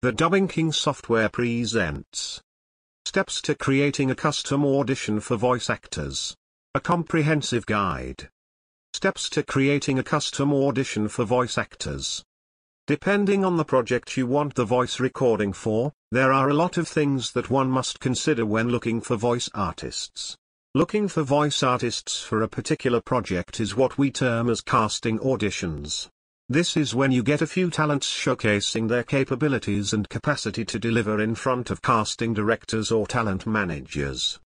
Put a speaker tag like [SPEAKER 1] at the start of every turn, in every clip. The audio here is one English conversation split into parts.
[SPEAKER 1] The Dubbing King software presents Steps to creating a custom audition for voice actors. A comprehensive guide. Steps to creating a custom audition for voice actors. Depending on the project you want the voice recording for, there are a lot of things that one must consider when looking for voice artists. Looking for voice artists for a particular project is what we term as casting auditions. This is when you get a few talents showcasing their capabilities and capacity to deliver in front of casting directors or talent managers.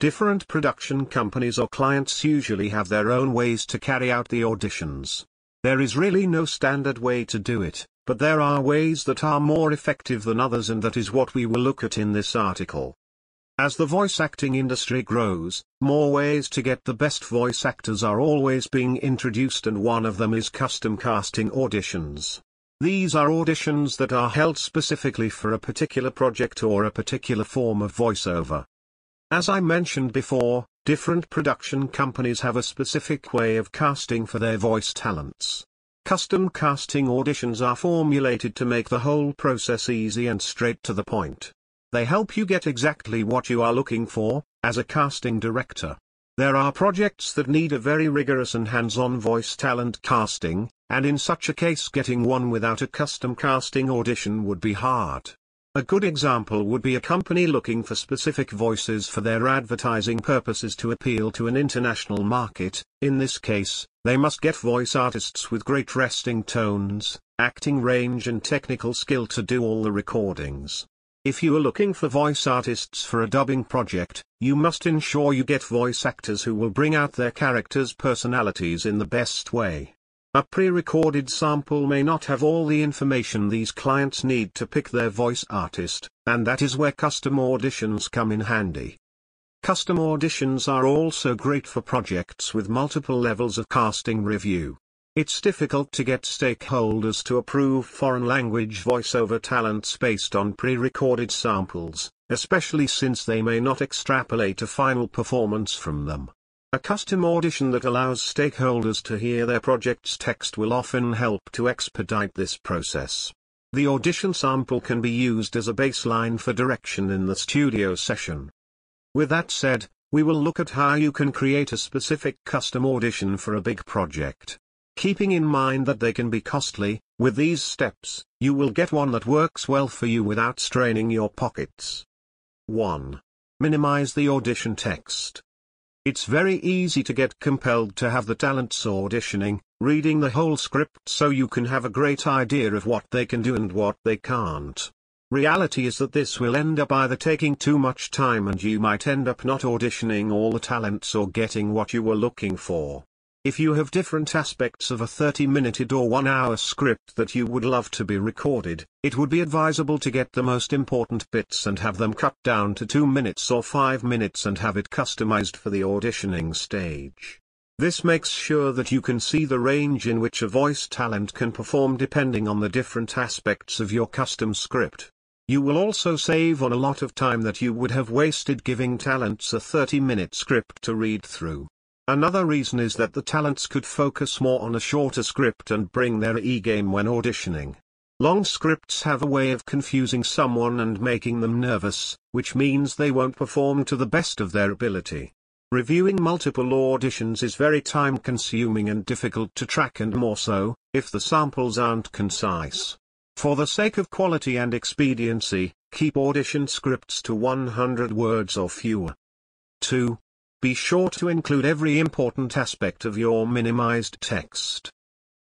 [SPEAKER 1] Different production companies or clients usually have their own ways to carry out the auditions. There is really no standard way to do it, but there are ways that are more effective than others and that is what we will look at in this article. As the voice acting industry grows, more ways to get the best voice actors are always being introduced and one of them is custom casting auditions. These are auditions that are held specifically for a particular project or a particular form of voiceover. As I mentioned before, different production companies have a specific way of casting for their voice talents. Custom casting auditions are formulated to make the whole process easy and straight to the point. They help you get exactly what you are looking for, as a casting director. There are projects that need a very rigorous and hands-on voice talent casting, and in such a case getting one without a custom casting audition would be hard. A good example would be a company looking for specific voices for their advertising purposes to appeal to an international market, in this case, they must get voice artists with great resting tones, acting range and technical skill to do all the recordings. If you are looking for voice artists for a dubbing project, you must ensure you get voice actors who will bring out their characters' personalities in the best way. A pre-recorded sample may not have all the information these clients need to pick their voice artist, and that is where custom auditions come in handy. Custom auditions are also great for projects with multiple levels of casting review. It's difficult to get stakeholders to approve foreign language voiceover talents based on pre-recorded samples, especially since they may not extrapolate a final performance from them. A custom audition that allows stakeholders to hear their project's text will often help to expedite this process. The audition sample can be used as a baseline for direction in the studio session. With that said, we will look at how you can create a specific custom audition for a big project. Keeping in mind that they can be costly, with these steps, you will get one that works well for you without straining your pockets. 1. Minimize the audition text. It's very easy to get compelled to have the talents auditioning, reading the whole script so you can have a great idea of what they can do and what they can't. Reality is that this will end up either taking too much time and you might end up not auditioning all the talents or getting what you were looking for. If you have different aspects of a 30-minute or 1-hour script that you would love to be recorded, it would be advisable to get the most important bits and have them cut down to 2 minutes or 5 minutes and have it customized for the auditioning stage. This makes sure that you can see the range in which a voice talent can perform depending on the different aspects of your custom script. You will also save on a lot of time that you would have wasted giving talents a 30-minute script to read through. Another reason is that the talents could focus more on a shorter script and bring their E-game when auditioning. Long scripts have a way of confusing someone and making them nervous, which means they won't perform to the best of their ability. Reviewing multiple auditions is very time consuming and difficult to track and more so, if the samples aren't concise. For the sake of quality and expediency, keep audition scripts to 100 words or fewer. 2. Be sure to include every important aspect of your minimized text.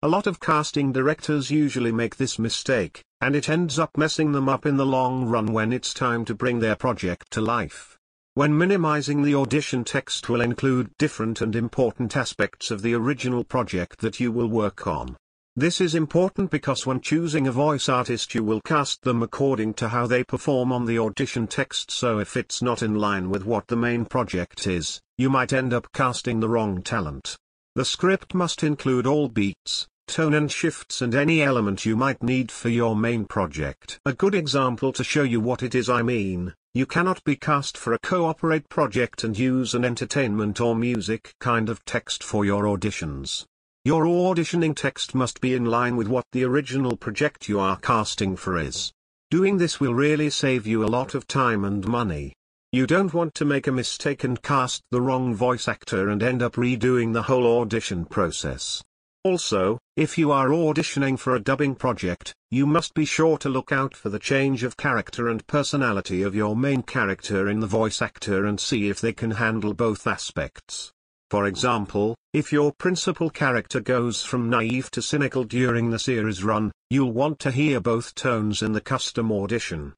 [SPEAKER 1] A lot of casting directors usually make this mistake, and it ends up messing them up in the long run when it's time to bring their project to life. When minimizing the audition text will include different and important aspects of the original project that you will work on. This is important because when choosing a voice artist you will cast them according to how they perform on the audition text so if it's not in line with what the main project is, you might end up casting the wrong talent. The script must include all beats, tone and shifts and any element you might need for your main project. A good example to show you what it is I mean, you cannot be cast for a cooperate project and use an entertainment or music kind of text for your auditions. Your auditioning text must be in line with what the original project you are casting for is. Doing this will really save you a lot of time and money. You don't want to make a mistake and cast the wrong voice actor and end up redoing the whole audition process. Also, if you are auditioning for a dubbing project, you must be sure to look out for the change of character and personality of your main character in the voice actor and see if they can handle both aspects. For example, if your principal character goes from naive to cynical during the series run, you'll want to hear both tones in the custom audition.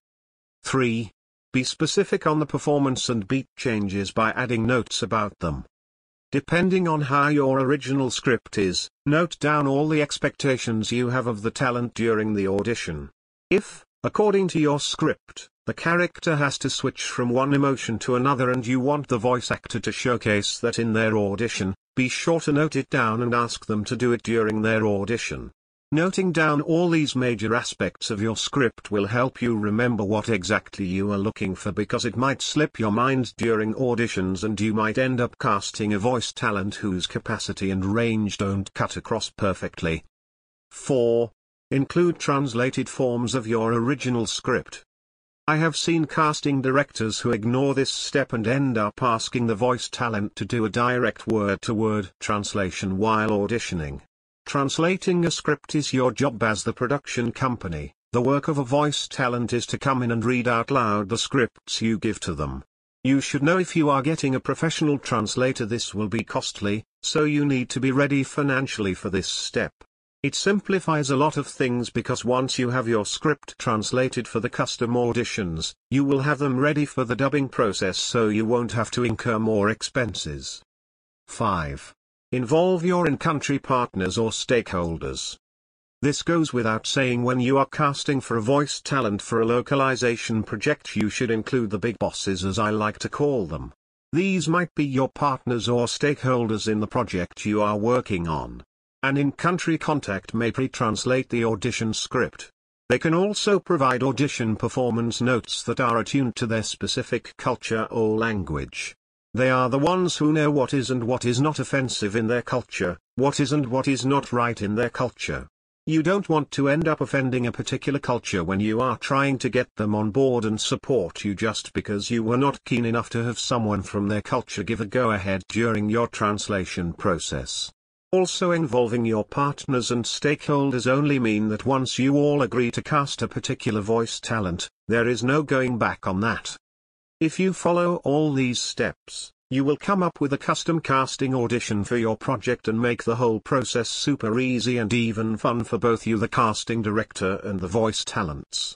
[SPEAKER 1] 3. Be specific on the performance and beat changes by adding notes about them. Depending on how your original script is, note down all the expectations you have of the talent during the audition. If, according to your script, the character has to switch from one emotion to another and you want the voice actor to showcase that in their audition, be sure to note it down and ask them to do it during their audition. Noting down all these major aspects of your script will help you remember what exactly you are looking for because it might slip your mind during auditions and you might end up casting a voice talent whose capacity and range don't cut across perfectly. 4. Include translated forms of your original script. I have seen casting directors who ignore this step and end up asking the voice talent to do a direct word-to-word -word translation while auditioning. Translating a script is your job as the production company, the work of a voice talent is to come in and read out loud the scripts you give to them. You should know if you are getting a professional translator this will be costly, so you need to be ready financially for this step. It simplifies a lot of things because once you have your script translated for the custom auditions, you will have them ready for the dubbing process so you won't have to incur more expenses. 5. Involve your in-country partners or stakeholders. This goes without saying when you are casting for a voice talent for a localization project you should include the big bosses as I like to call them. These might be your partners or stakeholders in the project you are working on. An in-country contact may pre-translate the audition script. They can also provide audition performance notes that are attuned to their specific culture or language. They are the ones who know what is and what is not offensive in their culture, what is and what is not right in their culture. You don't want to end up offending a particular culture when you are trying to get them on board and support you just because you were not keen enough to have someone from their culture give a go-ahead during your translation process. Also involving your partners and stakeholders only mean that once you all agree to cast a particular voice talent, there is no going back on that. If you follow all these steps, you will come up with a custom casting audition for your project and make the whole process super easy and even fun for both you the casting director and the voice talents.